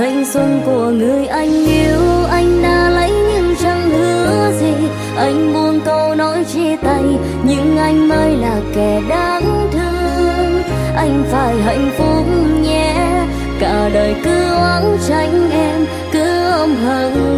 thanh xuân của người anh yêu, anh đã lấy nhưng chẳng hứa gì? Anh buông câu nói chia tay, nhưng anh mới là kẻ đáng thương. Anh phải hạnh phúc nhé, cả đời cứ oán tránh em, cứ ôm hận.